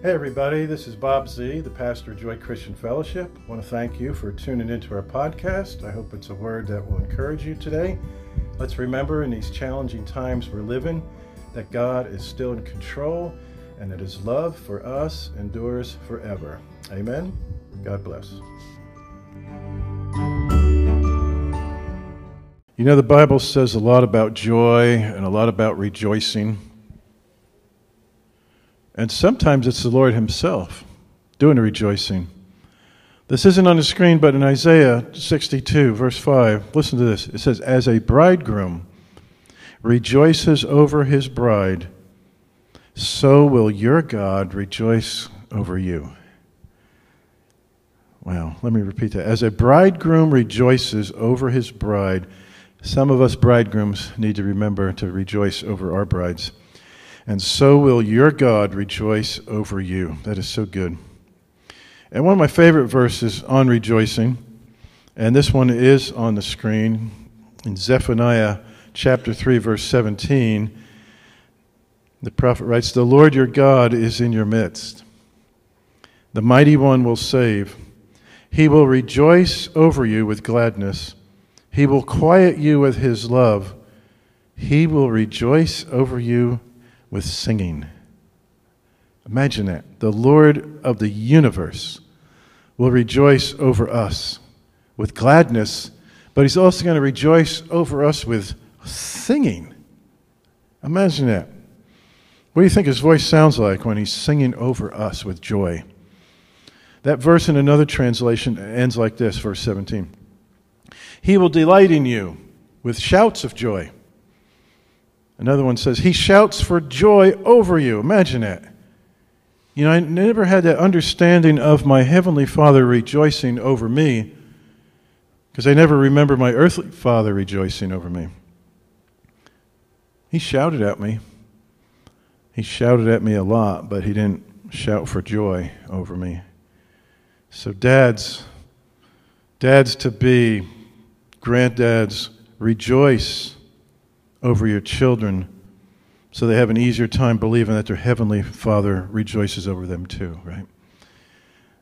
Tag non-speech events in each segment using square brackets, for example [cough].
Hey, everybody, this is Bob Z, the pastor of Joy Christian Fellowship. I want to thank you for tuning into our podcast. I hope it's a word that will encourage you today. Let's remember in these challenging times we're living that God is still in control and that His love for us endures forever. Amen. God bless. You know, the Bible says a lot about joy and a lot about rejoicing. And sometimes it's the Lord Himself doing the rejoicing. This isn't on the screen, but in Isaiah 62, verse 5, listen to this. It says, As a bridegroom rejoices over his bride, so will your God rejoice over you. Wow, let me repeat that. As a bridegroom rejoices over his bride, some of us bridegrooms need to remember to rejoice over our brides and so will your God rejoice over you. That is so good. And one of my favorite verses on rejoicing, and this one is on the screen in Zephaniah chapter 3, verse 17. The prophet writes, The Lord your God is in your midst. The mighty one will save. He will rejoice over you with gladness. He will quiet you with his love. He will rejoice over you with singing. Imagine that. The Lord of the universe will rejoice over us with gladness, but He's also going to rejoice over us with singing. Imagine that. What do you think His voice sounds like when He's singing over us with joy? That verse in another translation ends like this, verse 17. He will delight in you with shouts of joy. Another one says, He shouts for joy over you. Imagine that. You know, I never had that understanding of my Heavenly Father rejoicing over me because I never remember my earthly Father rejoicing over me. He shouted at me. He shouted at me a lot, but he didn't shout for joy over me. So, dads, dads to be, granddads, rejoice over your children so they have an easier time believing that their heavenly Father rejoices over them too, right?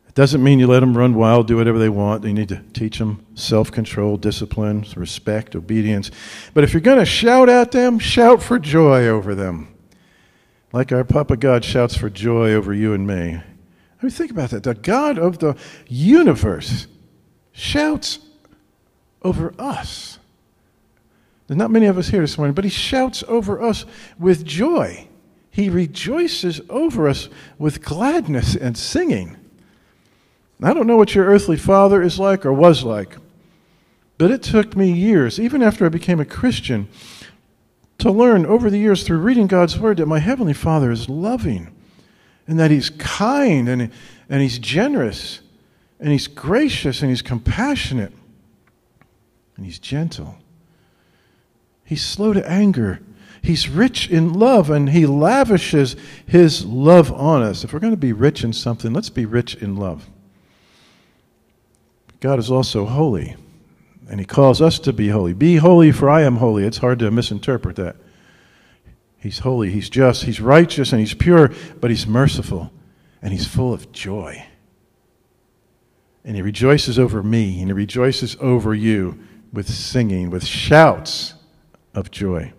It doesn't mean you let them run wild, do whatever they want. You need to teach them self control, discipline, respect, obedience. But if you're going to shout at them, shout for joy over them. Like our Papa God shouts for joy over you and me. I mean, think about that. The God of the universe shouts over us. There's not many of us here this morning, but he shouts over us with joy. He rejoices over us with gladness and singing. I don't know what your earthly father is like or was like, but it took me years, even after I became a Christian, to learn over the years through reading God's Word that my Heavenly Father is loving and that He's kind and, and He's generous and He's gracious and He's compassionate and He's gentle. He's slow to anger. He's rich in love and he lavishes his love on us. If we're going to be rich in something, let's be rich in love. God is also holy, and he calls us to be holy. Be holy, for I am holy. It's hard to misinterpret that. He's holy, he's just, he's righteous, and he's pure, but he's merciful, and he's full of joy. And he rejoices over me, and he rejoices over you with singing, with shouts of joy.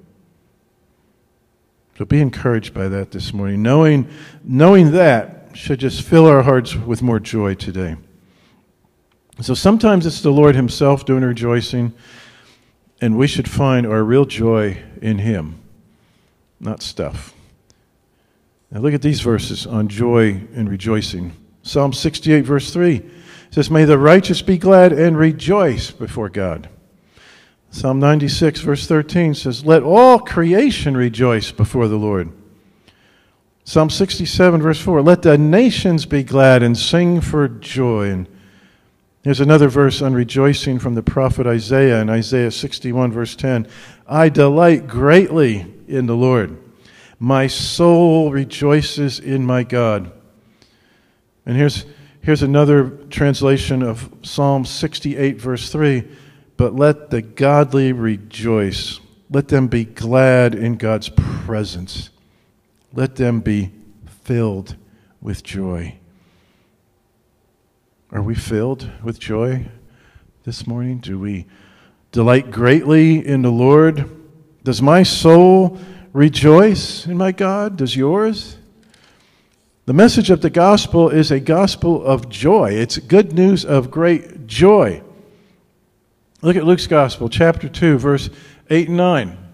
So be encouraged by that this morning. Knowing, knowing that should just fill our hearts with more joy today. So sometimes it's the Lord Himself doing rejoicing, and we should find our real joy in Him, not stuff. Now look at these verses on joy and rejoicing. Psalm 68, verse 3 says, May the righteous be glad and rejoice before God. Psalm 96, verse 13 says, Let all creation rejoice before the Lord. Psalm 67, verse 4, Let the nations be glad and sing for joy. And here's another verse on rejoicing from the prophet Isaiah in Isaiah 61, verse 10. I delight greatly in the Lord. My soul rejoices in my God. And here's, here's another translation of Psalm 68, verse 3. But let the godly rejoice. Let them be glad in God's presence. Let them be filled with joy. Are we filled with joy this morning? Do we delight greatly in the Lord? Does my soul rejoice in my God? Does yours? The message of the gospel is a gospel of joy. It's good news of great joy. Look at Luke's gospel, chapter 2, verse 8 and 9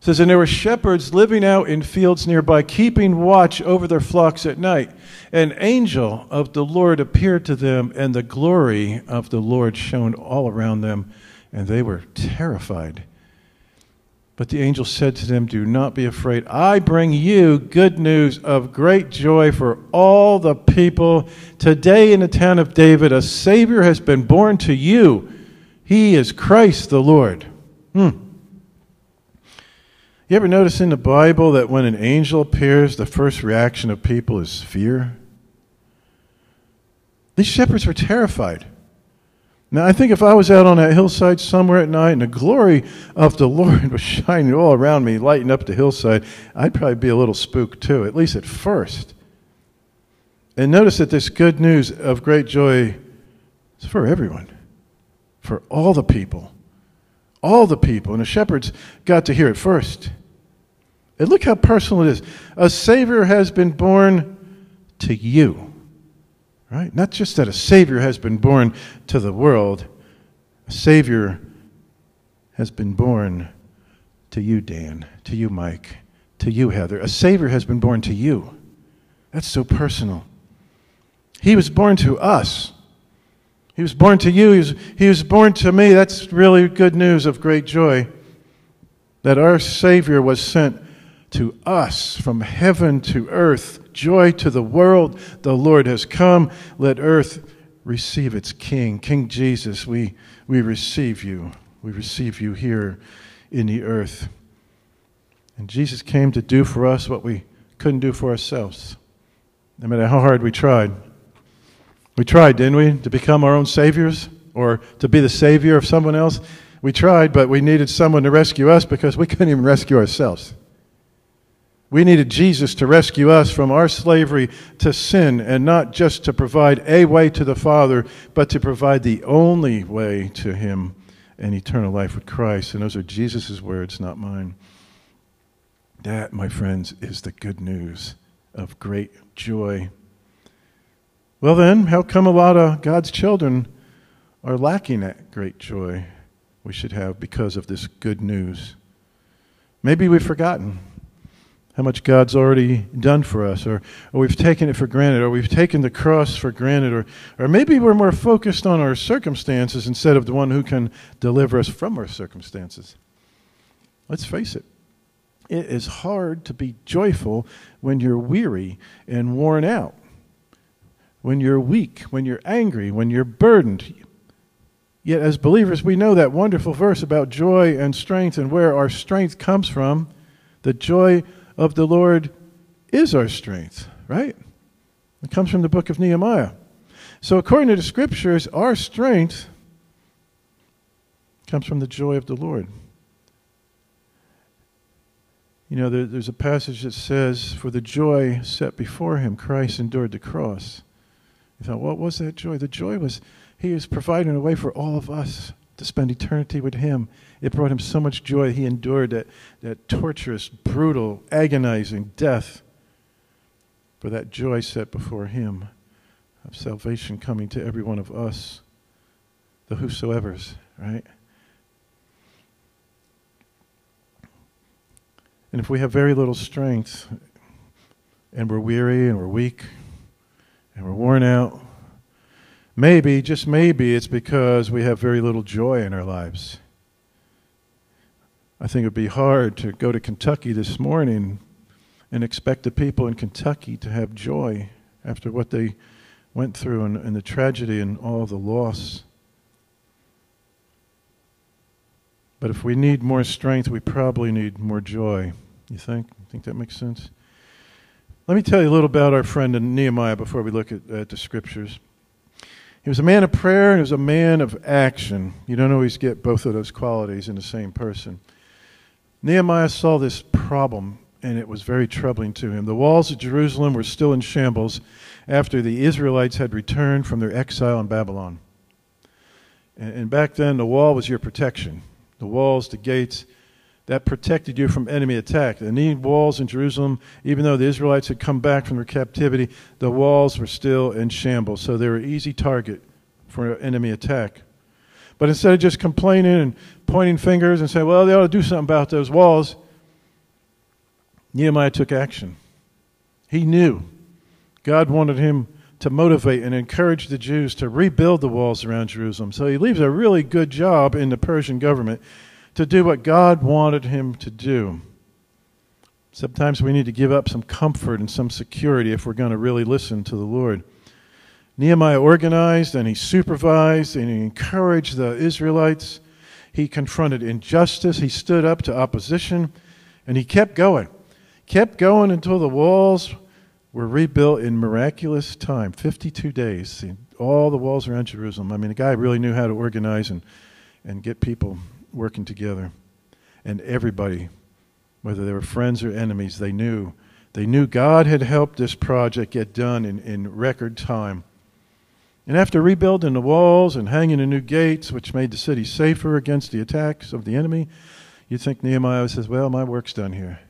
says, And there were shepherds living out in fields nearby, keeping watch over their flocks at night. An angel of the Lord appeared to them, and the glory of the Lord shone all around them, and they were terrified. But the angel said to them, Do not be afraid. I bring you good news of great joy for all the people. Today in the town of David, a Savior has been born to you. He is Christ the Lord. Hmm. You ever notice in the Bible that when an angel appears, the first reaction of people is fear? These shepherds were terrified. Now, I think if I was out on that hillside somewhere at night and the glory of the [laughs] Lord was shining all around me, lighting up the hillside, I'd probably be a little spooked too, at least at first. And notice that this good news of great joy is for everyone, for all the people. All the people. And the shepherds got to hear it first. And look how personal it is. A Savior has been born to you. Right? Not just that a Savior has been born to the world, a Savior has been born to you, Dan, to you, Mike, to you, Heather. A Savior has been born to you. That's so personal. He was born to us. He was born to you. He was, he was born to me. That's really good news of great joy that our Savior was sent to us from heaven to earth. Joy to the world. The Lord has come. Let earth receive its King. King Jesus, we, we receive you. We receive you here in the earth. And Jesus came to do for us what we couldn't do for ourselves, no matter how hard we tried. We tried, didn't we, to become our own saviors or to be the savior of someone else? We tried, but we needed someone to rescue us because we [laughs] couldn't even rescue ourselves. We needed Jesus to rescue us from our slavery to sin and not just to provide a way to the Father, but to provide the only way to Him and eternal life with Christ. And those are Jesus' words, not mine. That, my friends, is the good news of great joy. Well, then, how come a lot of God's children are lacking that great joy we should have because of this good news? Maybe we've forgotten how much God's already done for us, or, or we've taken it for granted, or we've taken the cross for granted, or, or maybe we're more focused on our circumstances instead of the one who can deliver us from our circumstances. Let's face it, it is hard to be joyful when you're weary and worn out, when you're weak, when you're angry, when you're burdened. Yet, as believers, we know that wonderful verse about joy and strength and where our strength comes from. The joy of the Lord is our strength, right? It comes from the book of Nehemiah. So, according to the scriptures, our strength comes from the joy of the Lord. You know, there, there's a passage that says, For the joy set before him, Christ endured the cross. You thought, what was that joy? The joy was he was providing a way for all of us to spend eternity with him. It brought him so much joy. He endured that, that torturous, brutal, agonizing death for that joy set before him of salvation coming to every one of us, the whosoever's, right? And if we have very little strength, and we're weary and we're weak and we're worn out, maybe, just maybe, it's because we have very little joy in our lives. I think it would be hard to go to Kentucky this morning and expect the people in Kentucky to have joy after what they went through and, and the tragedy and all the loss. But if we need more strength, we probably need more joy. You think? You think that makes sense? Let me tell you a little about our friend Nehemiah before we look at, at the scriptures. He was a man of prayer and he was a man of action. You don't always get both of those qualities in the same person. Nehemiah saw this problem and it was very troubling to him. The walls of Jerusalem were still in shambles after the Israelites had returned from their exile in Babylon. And back then, the wall was your protection. The walls, the gates, that protected you from enemy attack. The need walls in Jerusalem, even though the Israelites had come back from their captivity, the walls were still in shambles, so they were an easy target for enemy attack. But instead of just complaining and pointing fingers and saying, well, they ought to do something about those walls, Nehemiah took action. He knew God wanted him to motivate and encourage the Jews to rebuild the walls around Jerusalem. So he leaves a really good job in the Persian government to do what God wanted him to do. Sometimes we need to give up some comfort and some security if we're going to really listen to the Lord. Nehemiah organized and he supervised and he encouraged the Israelites. He confronted injustice. He stood up to opposition and he kept going kept going until the walls were rebuilt in miraculous time 52 days. All the walls around Jerusalem. I mean, the guy really knew how to organize and, and get people working together. And everybody, whether they were friends or enemies, they knew. They knew God had helped this project get done in, in record time. And after rebuilding the walls and hanging the new gates, which made the city safer against the attacks of the enemy, you'd think Nehemiah says, Well, my work's done here.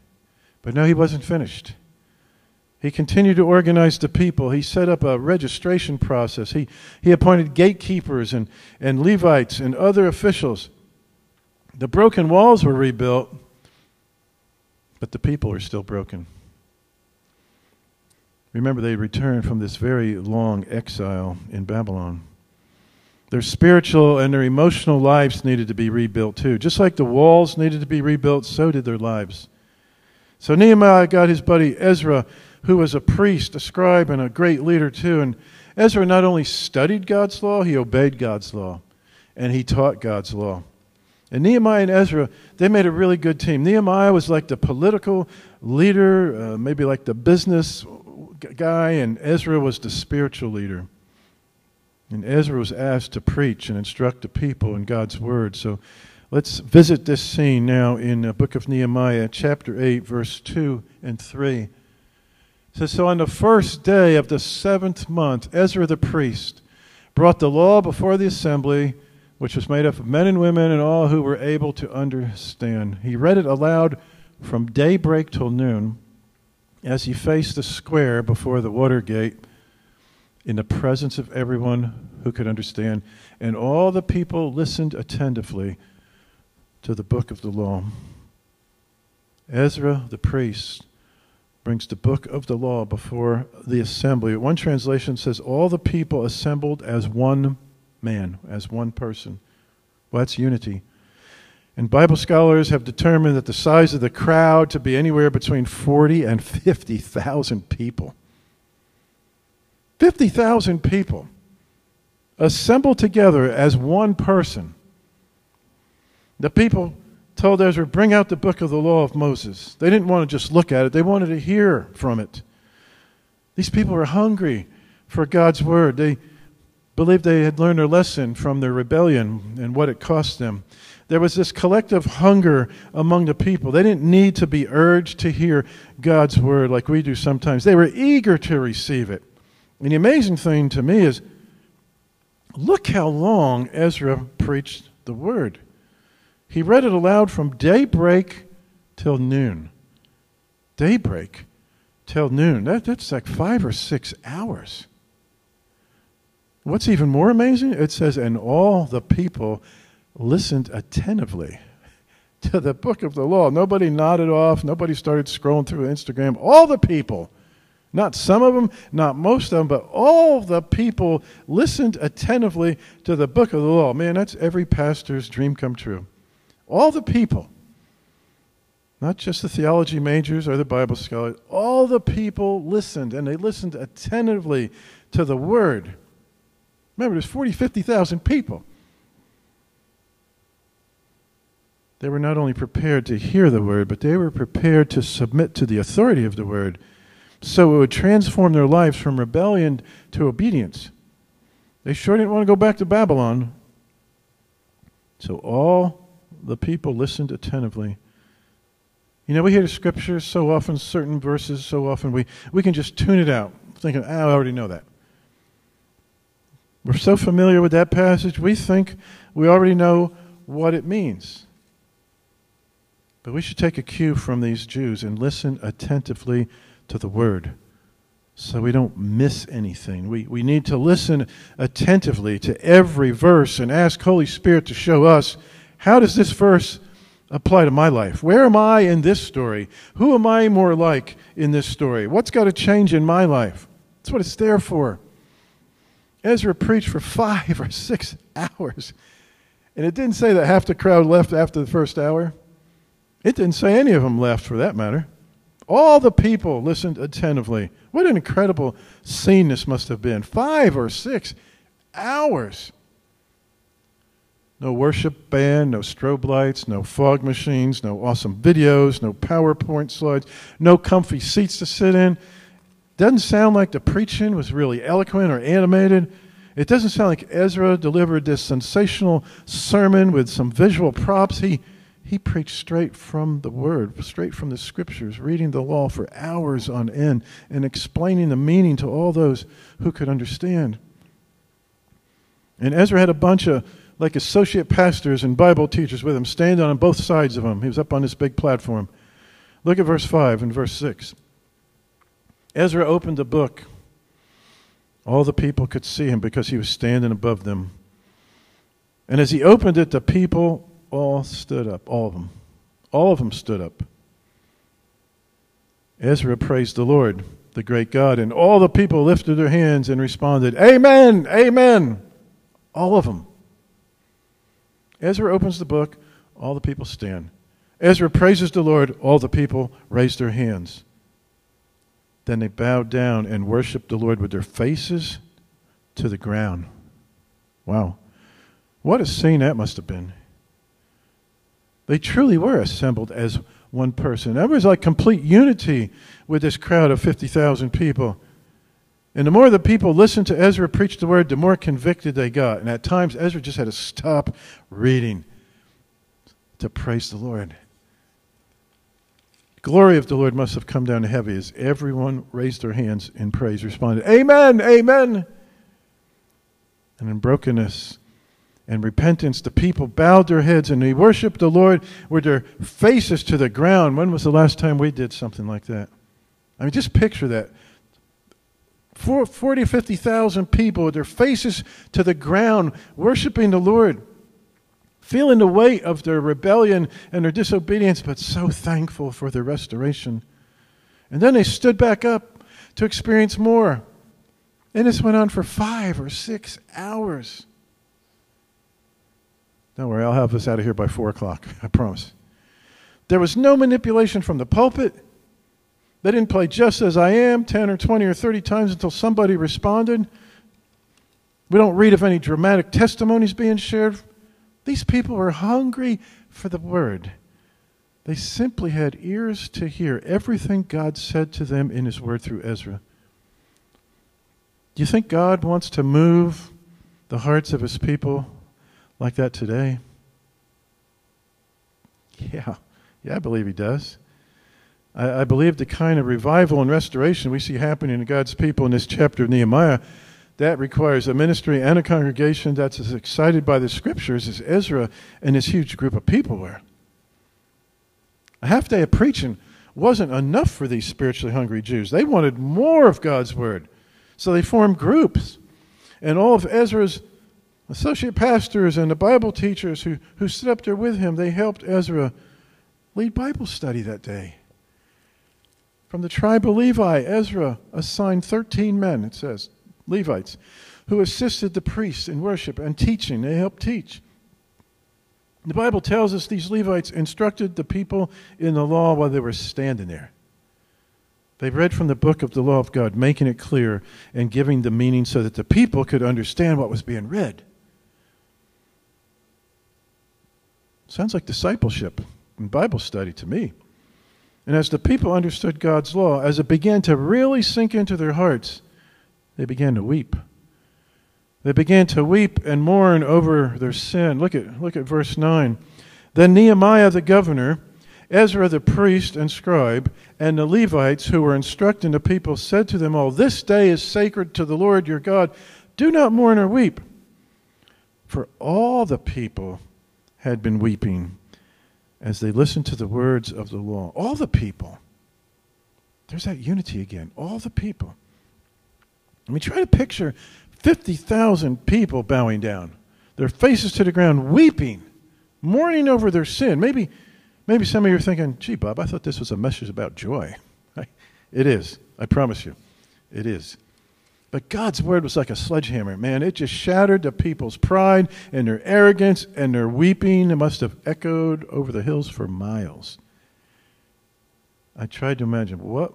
But no, he wasn't finished. He continued to organize the people. He set up a registration process. He, he appointed gatekeepers and, and Levites and other officials. The broken walls were rebuilt, but the people are still broken. Remember, they returned from this very long exile in Babylon. Their spiritual and their emotional lives needed to be rebuilt too. Just like the walls needed to be rebuilt, so did their lives. So Nehemiah got his buddy Ezra, who was a priest, a scribe, and a great leader too. And Ezra not only studied God's law, he obeyed God's law, and he taught God's law. And Nehemiah and Ezra, they made a really good team. Nehemiah was like the political leader, uh, maybe like the business guy, and Ezra was the spiritual leader. And Ezra was asked to preach and instruct the people in God's word. So Let's visit this scene now in the book of Nehemiah, chapter 8, verse 2 and 3. It says, So on the first day of the seventh month, Ezra the priest brought the law before the assembly, which was made up of men and women and all who were able to understand. He read it aloud from daybreak till noon as he faced the square before the water gate in the presence of everyone who could understand. And all the people listened attentively to the book of the law. Ezra the priest brings the book of the law before the assembly. One translation says, All the people assembled as one man, as one person. Well, that's unity. And Bible scholars have determined that the size of the crowd to be anywhere between 40 and 50,000 people. 50,000 people assembled together as one person the people told Ezra, Bring out the book of the law of Moses. They didn't want to just look at it, they wanted to hear from it. These people were hungry for God's word. They believed they had learned their lesson from their rebellion and what it cost them. There was this collective hunger among the people. They didn't need to be urged to hear God's word like we do sometimes. They were eager to receive it. And the amazing thing to me is look how long Ezra preached the word. He read it aloud from daybreak till noon. Daybreak till noon. That, that's like five or six hours. What's even more amazing? It says, and all the people listened attentively to the book of the law. Nobody nodded off. Nobody started scrolling through Instagram. All the people, not some of them, not most of them, but all the people listened attentively to the book of the law. Man, that's every pastor's dream come true. All the people, not just the theology majors or the Bible scholars, all the people listened, and they listened attentively to the word. Remember, there's 40, 50,000 people. They were not only prepared to hear the word, but they were prepared to submit to the authority of the word so it would transform their lives from rebellion to obedience. They sure didn't want to go back to Babylon. So all the people listened attentively. You know, we hear the scriptures so often, certain verses so often, we, we can just tune it out, thinking, oh, I already know that. We're so familiar with that passage, we think we already know what it means. But we should take a cue from these Jews and listen attentively to the word so we don't miss anything. We, we need to listen attentively to every verse and ask Holy Spirit to show us how does this verse apply to my life? Where am I in this story? Who am I more like in this story? What's got to change in my life? That's what it's there for. Ezra preached for five [laughs] or six hours. And it didn't say that half the crowd left after the first hour. It didn't say any of them left, for that matter. All the people listened attentively. What an incredible scene this must have been. Five or six hours. No worship band, no strobe lights, no fog machines, no awesome videos, no PowerPoint slides, no comfy seats to sit in. Doesn't sound like the preaching was really eloquent or animated. It doesn't sound like Ezra delivered this sensational sermon with some visual props. He, he preached straight from the Word, straight from the Scriptures, reading the law for hours on end and explaining the meaning to all those who could understand. And Ezra had a bunch of like associate pastors and Bible teachers with him, standing on both sides of him. He was up on this big platform. Look at verse 5 and verse 6. Ezra opened the book. All the people could see him because he was standing above them. And as he opened it, the people all stood up, all of them. All of them stood up. Ezra praised the Lord, the great God, and all the people lifted their hands and responded, Amen, Amen. All of them. Ezra opens the book, all the people stand. Ezra praises the Lord, all the people raise their hands. Then they bowed down and worshiped the Lord with their faces to the ground. Wow. What a scene that must have been. They truly were assembled as one person. That was like complete unity with this crowd of 50,000 people. And the more the people listened to Ezra preach the word, the more convicted they got. And at times, Ezra just had to stop reading to praise the Lord. Glory of the Lord must have come down heavy as everyone raised their hands in praise, responded, Amen, Amen. And in brokenness and repentance, the people bowed their heads and they worshiped the Lord with their faces to the ground. When was the last time we did something like that? I mean, just picture that. 40, 50,000 people with their faces to the ground, worshiping the Lord, feeling the weight of their rebellion and their disobedience, but so thankful for their restoration. And then they stood back up to experience more. And this went on for five or six hours. Don't worry, I'll have us out of here by four o'clock, [laughs] I promise. There was no manipulation from the pulpit. They didn't play just as I am 10 or 20 or 30 times until somebody responded. We don't read of any dramatic testimonies being shared. These people were hungry for the word. They simply had ears to hear everything God said to them in His word through Ezra. Do you think God wants to move the hearts of His people like that today? Yeah, yeah, I believe He does. I, I believe the kind of revival and restoration we see happening in God's people in this chapter of Nehemiah, that requires a ministry and a congregation that's as excited by the scriptures as Ezra and this huge group of people were. A half day of preaching wasn't enough for these spiritually hungry Jews. They wanted more of God's word. So they formed groups. And all of Ezra's associate pastors and the Bible teachers who, who stood up there with him, they helped Ezra lead Bible study that day. From the tribe of Levi, Ezra assigned 13 men, it says, Levites, who assisted the priests in worship and teaching. They helped teach. The Bible tells us these Levites instructed the people in the law while they were standing there. They read from the book of the law of God, making it clear and giving the meaning so that the people could understand what was being read. Sounds like discipleship and Bible study to me. And as the people understood God's law, as it began to really sink into their hearts, they began to weep. They began to weep and mourn over their sin. Look at, look at verse 9. Then Nehemiah the governor Ezra the priest and scribe and the Levites who were instructing the people said to them all, This day is sacred to the Lord your God. Do not mourn or weep. For all the people had been weeping as they listened to the words of the law. All the people. There's that unity again. All the people. I mean, try to picture 50,000 people bowing down, their faces to the ground, weeping, mourning over their sin. Maybe Maybe some of you are thinking, gee, Bob, I thought this was a message about joy. [laughs] It is. I promise you. It is. But God's word was like a sledgehammer, man. It just shattered the people's pride and their arrogance and their weeping. It must have echoed over the hills for miles. I tried to imagine what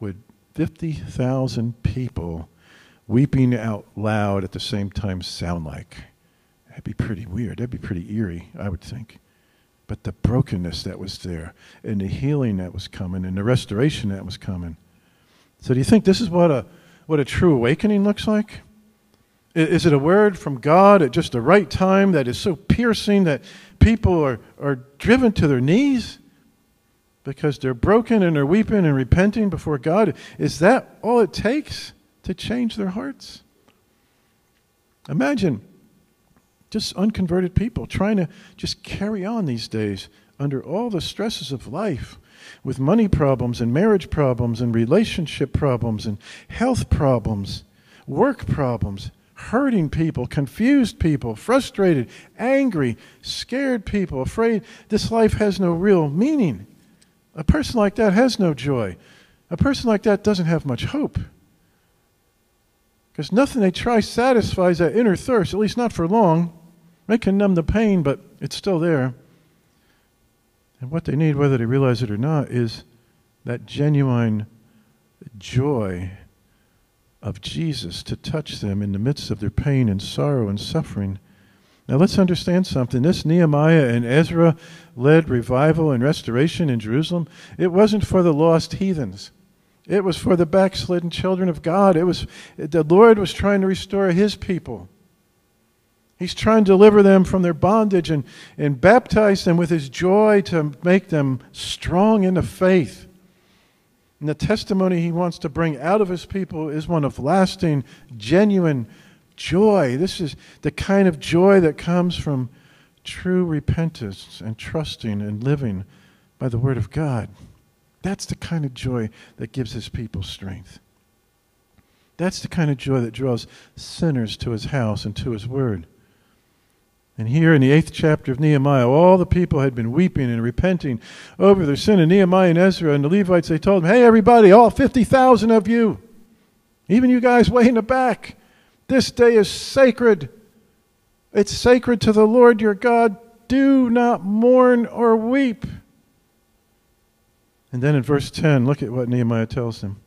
would 50,000 people weeping out loud at the same time sound like? That'd be pretty weird. That'd be pretty eerie, I would think but the brokenness that was there and the healing that was coming and the restoration that was coming. So do you think this is what a what a true awakening looks like? Is it a word from God at just the right time that is so piercing that people are, are driven to their knees because they're broken and they're weeping and repenting before God? Is that all it takes to change their hearts? Imagine just unconverted people trying to just carry on these days under all the stresses of life with money problems and marriage problems and relationship problems and health problems, work problems, hurting people, confused people, frustrated, angry, scared people, afraid this life has no real meaning. A person like that has no joy. A person like that doesn't have much hope. Because nothing they try satisfies that inner thirst, at least not for long. It can numb the pain, but it's still there. And what they need, whether they realize it or not, is that genuine joy of Jesus to touch them in the midst of their pain and sorrow and suffering. Now let's understand something. This Nehemiah and Ezra led revival and restoration in Jerusalem. It wasn't for the lost heathens. It was for the backslidden children of God. It was the Lord was trying to restore his people. He's trying to deliver them from their bondage and, and baptize them with his joy to make them strong in the faith. And the testimony he wants to bring out of his people is one of lasting, genuine joy. This is the kind of joy that comes from true repentance and trusting and living by the Word of God. That's the kind of joy that gives his people strength. That's the kind of joy that draws sinners to his house and to his Word. And here in the eighth chapter of Nehemiah, all the people had been weeping and repenting over their sin. And Nehemiah and Ezra and the Levites, they told them, Hey, everybody, all 50,000 of you, even you guys way in the back, this day is sacred. It's sacred to the Lord your God. Do not mourn or weep. And then in verse 10, look at what Nehemiah tells them.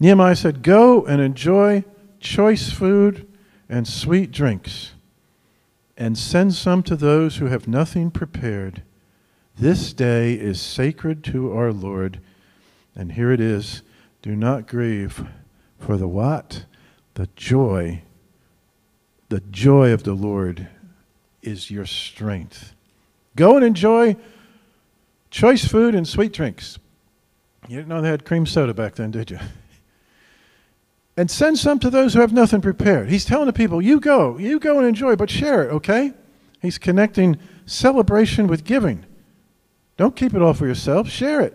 Nehemiah said, Go and enjoy choice food and sweet drinks and send some to those who have nothing prepared. This day is sacred to our Lord. And here it is do not grieve, for the what? The joy. The joy of the Lord is your strength. Go and enjoy choice food and sweet drinks. You didn't know they had cream soda back then, did you? [laughs] and send some to those who have nothing prepared. He's telling the people, you go, you go and enjoy, but share it, okay? He's connecting celebration with giving. Don't keep it all for yourself, share it.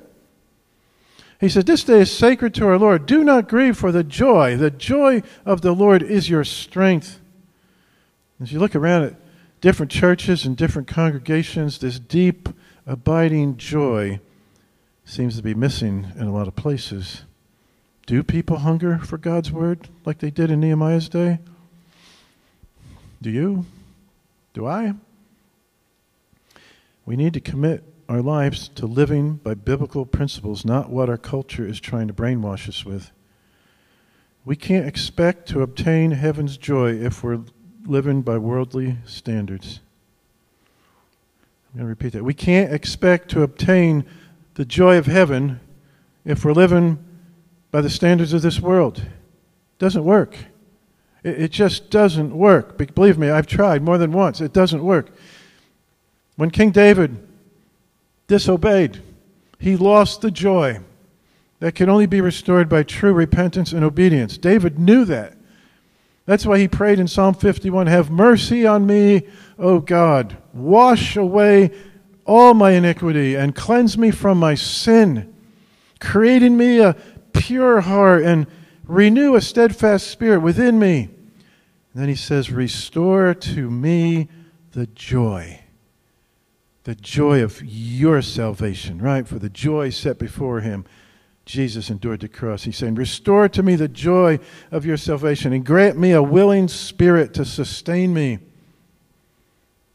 He said, This day is sacred to our Lord. Do not grieve for the joy. The joy of the Lord is your strength. As you look around at different churches and different congregations, this deep, abiding joy seems to be missing in a lot of places. Do people hunger for God's word like they did in Nehemiah's day? Do you? Do I? We need to commit our lives to living by biblical principles, not what our culture is trying to brainwash us with. We can't expect to obtain heaven's joy if we're living by worldly standards. I'm going to repeat that. We can't expect to obtain the joy of heaven if we're living by the standards of this world. It doesn't work. It, it just doesn't work. Believe me, I've tried more than once. It doesn't work. When King David disobeyed. He lost the joy that can only be restored by true repentance and obedience. David knew that. That's why he prayed in Psalm 51 Have mercy on me, O God. Wash away all my iniquity and cleanse me from my sin. Create in me a pure heart and renew a steadfast spirit within me. And then he says, Restore to me the joy. The joy of your salvation, right? For the joy set before him, Jesus endured the cross. He's saying, Restore to me the joy of your salvation and grant me a willing spirit to sustain me.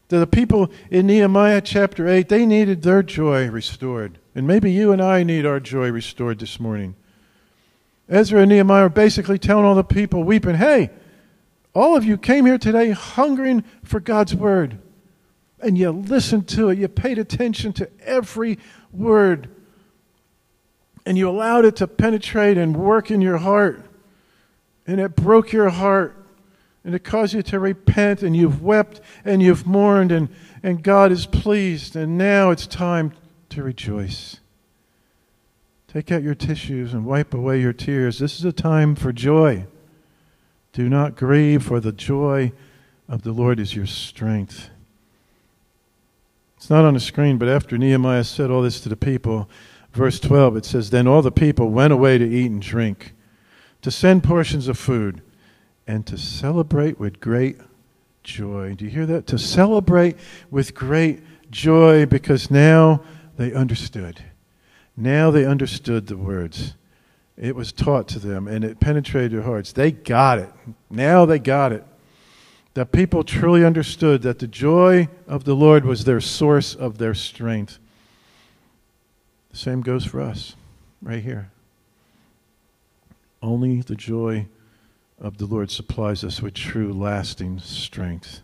To The people in Nehemiah chapter 8, they needed their joy restored. And maybe you and I need our joy restored this morning. Ezra and Nehemiah are basically telling all the people, weeping, Hey, all of you came here today hungering for God's word. And you listened to it. You paid attention to every word. And you allowed it to penetrate and work in your heart. And it broke your heart. And it caused you to repent. And you've wept and you've mourned. And, and God is pleased. And now it's time to rejoice. Take out your tissues and wipe away your tears. This is a time for joy. Do not grieve, for the joy of the Lord is your strength. It's not on the screen, but after Nehemiah said all this to the people, verse 12, it says, Then all the people went away to eat and drink, to send portions of food, and to celebrate with great joy. Do you hear that? To celebrate with great joy because now they understood. Now they understood the words. It was taught to them and it penetrated their hearts. They got it. Now they got it. That people truly understood that the joy of the Lord was their source of their strength. The same goes for us right here. Only the joy of the Lord supplies us with true, lasting strength.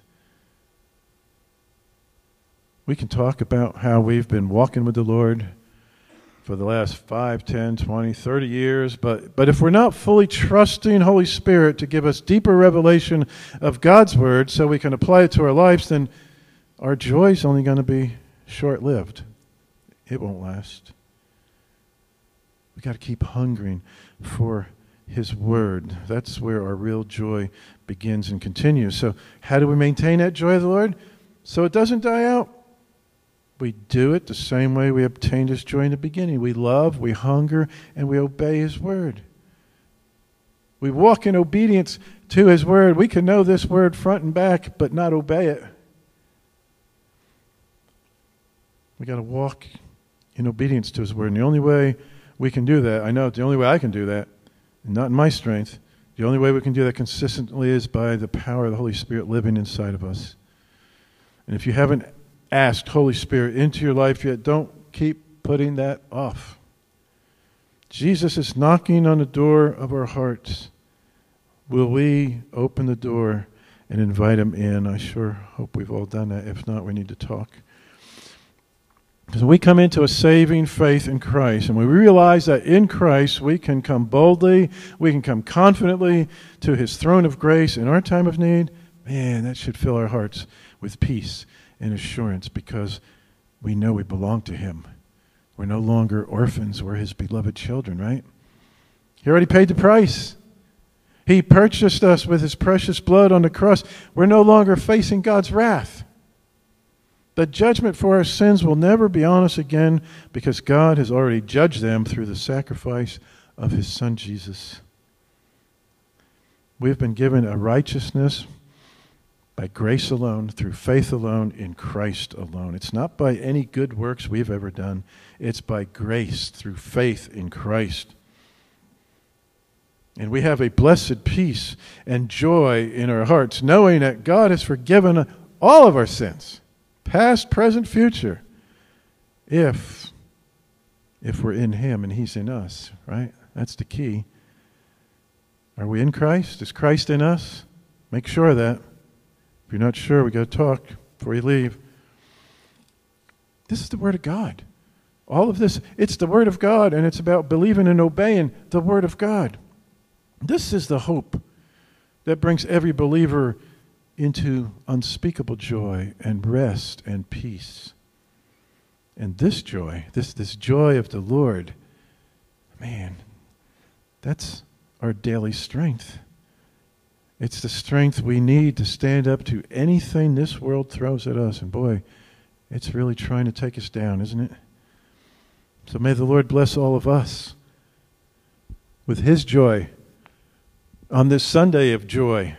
We can talk about how we've been walking with the Lord for the last 5, 10, 20, 30 years. But, but if we're not fully trusting Holy Spirit to give us deeper revelation of God's Word so we can apply it to our lives, then our joy is only going to be short lived. It won't last. We've got to keep hungering for His Word. That's where our real joy begins and continues. So, how do we maintain that joy of the Lord? So it doesn't die out. We do it the same way we obtained His joy in the beginning. We love, we hunger, and we obey His word. We walk in obedience to His word. We can know this word front and back, but not obey it. We got to walk in obedience to His word. And the only way we can do that, I know the only way I can do that, not in my strength, the only way we can do that consistently is by the power of the Holy Spirit living inside of us. And if you haven't asked Holy Spirit into your life yet, don't keep putting that off. Jesus is knocking on the door of our hearts. Will we open the door and invite him in? I sure hope we've all done that. If not, we need to talk. Because we come into a saving faith in Christ, and we realize that in Christ we can come boldly, we can come confidently to his throne of grace in our time of need, man, that should fill our hearts with peace and assurance because we know we belong to Him. We're no longer orphans, we're His beloved children, right? He already paid the price. He purchased us with His precious blood on the cross. We're no longer facing God's wrath. The judgment for our sins will never be on us again because God has already judged them through the sacrifice of His Son Jesus. We've been given a righteousness by grace alone, through faith alone, in Christ alone. It's not by any good works we've ever done, it's by grace through faith in Christ. And we have a blessed peace and joy in our hearts, knowing that God has forgiven all of our sins, past, present, future, if if we're in him and he's in us, right? That's the key. Are we in Christ? Is Christ in us? Make sure that. If you're not sure, we got to talk before you leave. This is the Word of God. All of this, it's the Word of God, and it's about believing and obeying the Word of God. This is the hope that brings every believer into unspeakable joy and rest and peace. And this joy, this, this joy of the Lord, man, that's our daily strength. It's the strength we need to stand up to anything this world throws at us. And boy, it's really trying to take us down, isn't it? So may the Lord bless all of us with His joy on this Sunday of joy,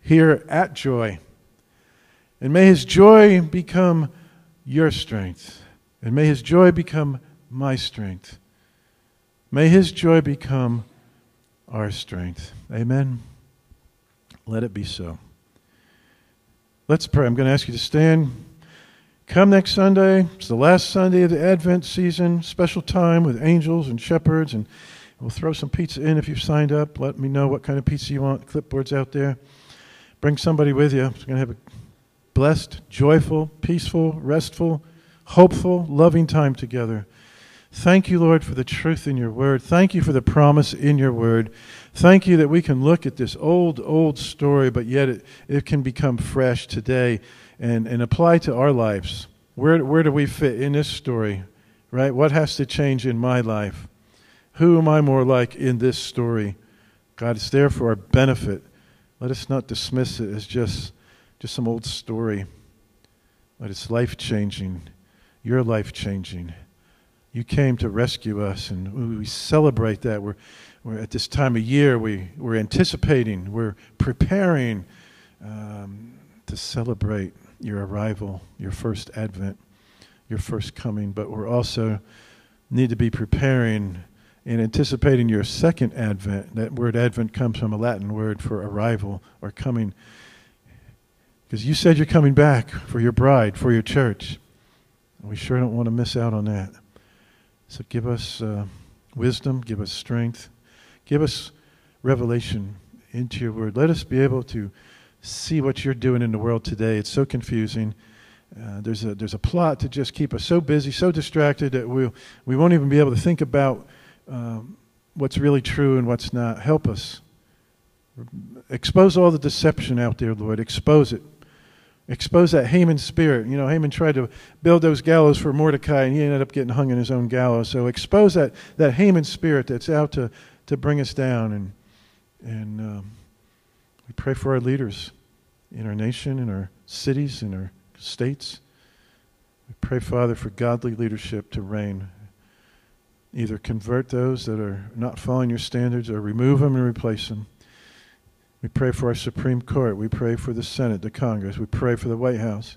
here at Joy. And may His joy become your strength. And may His joy become my strength. May His joy become our strength. Amen. Let it be so. Let's pray. I'm going to ask you to stand. Come next Sunday. It's the last Sunday of the Advent season. Special time with angels and shepherds. And we'll throw some pizza in if you've signed up. Let me know what kind of pizza you want. Clipboards out there. Bring somebody with you. We're going to have a blessed, joyful, peaceful, restful, hopeful, loving time together. Thank you, Lord, for the truth in your word. Thank you for the promise in your word. Thank you that we can look at this old, old story, but yet it, it can become fresh today and, and apply to our lives. Where, where do we fit in this story, right? What has to change in my life? Who am I more like in this story? God, it's there for our benefit. Let us not dismiss it as just, just some old story, but it's life changing. You're life changing. You came to rescue us, and we celebrate that. We're, we're at this time of year, we, we're anticipating, we're preparing um, to celebrate your arrival, your first advent, your first coming, but we're also need to be preparing and anticipating your second advent. That word advent comes from a Latin word for arrival or coming. Because you said you're coming back for your bride, for your church. We sure don't want to miss out on that. So give us uh, wisdom, give us strength, give us revelation into your word. Let us be able to see what you're doing in the world today. It's so confusing. Uh, there's, a, there's a plot to just keep us so busy, so distracted that we'll, we won't even be able to think about um, what's really true and what's not. Help us. Expose all the deception out there, Lord. Expose it expose that Haman spirit. You know, Haman tried to build those gallows for Mordecai, and he ended up getting hung in his own gallows. So expose that, that Haman spirit that's out to, to bring us down. And, and um, we pray for our leaders in our nation, in our cities, in our states. We pray, Father, for godly leadership to reign. Either convert those that are not following your standards or remove them and replace them. We pray for our Supreme Court. We pray for the Senate, the Congress. We pray for the White House.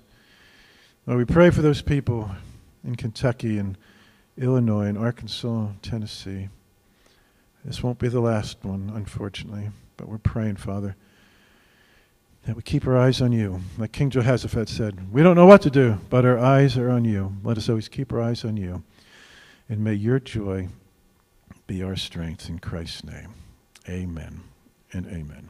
Lord, we pray for those people in Kentucky and Illinois and Arkansas, Tennessee. This won't be the last one, unfortunately, but we're praying, Father, that we keep our eyes on you. Like King Jehoshaphat said, we don't know what to do, but our eyes are on you. Let us always keep our eyes on you. And may your joy be our strength in Christ's name. Amen and amen.